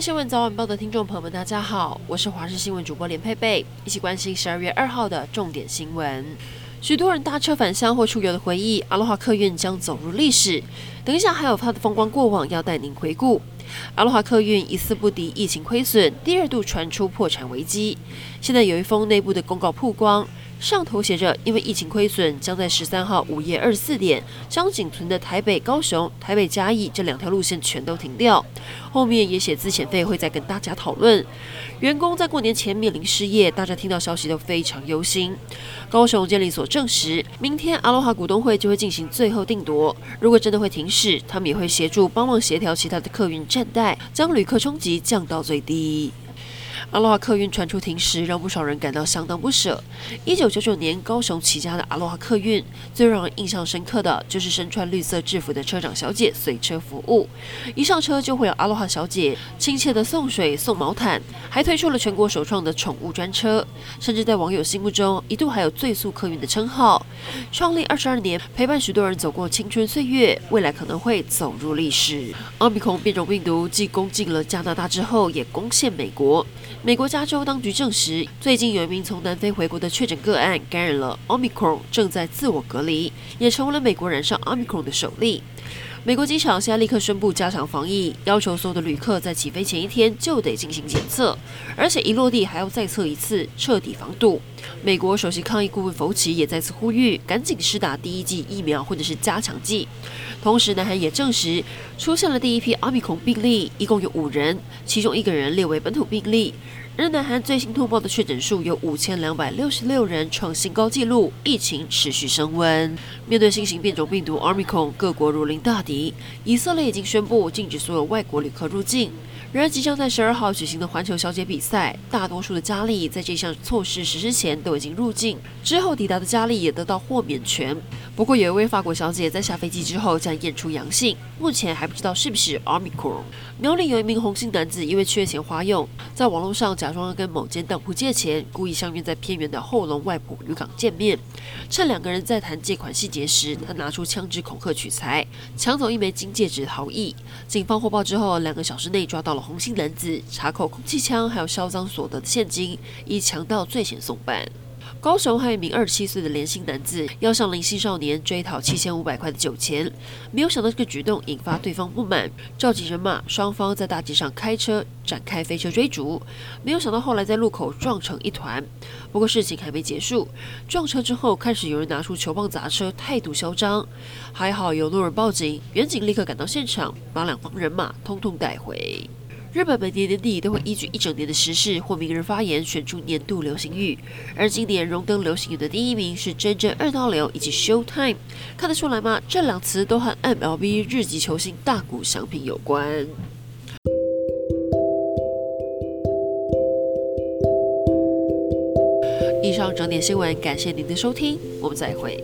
新闻早晚报的听众朋友们，大家好，我是华视新闻主播连佩佩，一起关心十二月二号的重点新闻。许多人搭车返乡或出游的回忆，阿罗哈客运将走入历史。等一下还有它的风光过往要带您回顾。阿罗哈客运一次不敌疫情亏损，第二度传出破产危机。现在有一封内部的公告曝光。上头写着，因为疫情亏损，将在十三号午夜二十四点，将仅存的台北、高雄、台北嘉义这两条路线全都停掉。后面也写资遣费会再跟大家讨论。员工在过年前面临失业，大家听到消息都非常忧心。高雄监理所证实，明天阿罗哈股东会就会进行最后定夺。如果真的会停驶，他们也会协助帮忙协调其他的客运站代，将旅客冲击降到最低。阿罗哈客运传出停驶，让不少人感到相当不舍。一九九九年高雄起家的阿罗哈客运，最让人印象深刻的就是身穿绿色制服的车长小姐随车服务。一上车就会有阿罗哈小姐亲切的送水、送毛毯，还推出了全国首创的宠物专车，甚至在网友心目中一度还有最速客运的称号。创立二十二年，陪伴许多人走过青春岁月，未来可能会走入历史。奥密克戎变种病毒既攻进了加拿大之后，也攻陷美国。美国加州当局证实，最近有一名从南非回国的确诊个案感染了 Omicron，正在自我隔离，也成为了美国染上 Omicron 的首例。美国机场现在立刻宣布加强防疫，要求所有的旅客在起飞前一天就得进行检测，而且一落地还要再测一次，彻底防堵。美国首席抗疫顾问福奇也再次呼吁，赶紧施打第一剂疫苗或者是加强剂。同时，南韩也证实出现了第一批 Omicron 病例，一共有五人，其中一个人列为本土病例。而南韩最新通报的确诊数有五千两百六十六人，创新高纪录，疫情持续升温。面对新型变种病毒 Omicron，各国如临大敌。以色列已经宣布禁止所有外国旅客入境。然而，即将在十二号举行的环球小姐比赛，大多数的佳丽在这项措施实施前都已经入境，之后抵达的佳丽也得到豁免权。不过，有一位法国小姐在下飞机之后，将验出阳性，目前还不知道是不是 Omicron。苗栗有一名红姓男子，因为缺钱花用，在网络上假装要跟某间当铺借钱，故意相约在偏远的后龙外埔渔港见面。趁两个人在谈借款细节时，他拿出枪支恐吓取财，抢走一枚金戒指逃逸。警方获报之后，两个小时内抓到了红姓男子，查扣空气枪，还有销赃所得的现金，以强盗罪嫌送办。高雄还有一名二十七岁的连姓男子要向林姓少年追讨七千五百块的酒钱，没有想到这个举动引发对方不满，召集人马，双方在大街上开车展开飞车追逐，没有想到后来在路口撞成一团。不过事情还没结束，撞车之后开始有人拿出球棒砸车，态度嚣张，还好有路人报警，远警立刻赶到现场，把两方人马通通带回。日本每年年底都会依据一整年的时事或名人发言选出年度流行语，而今年荣登流行语的第一名是真正二刀流以及 Showtime，看得出来吗？这两词都和 MLB 日籍球星大谷翔平有关。以上整点新闻，感谢您的收听，我们再会。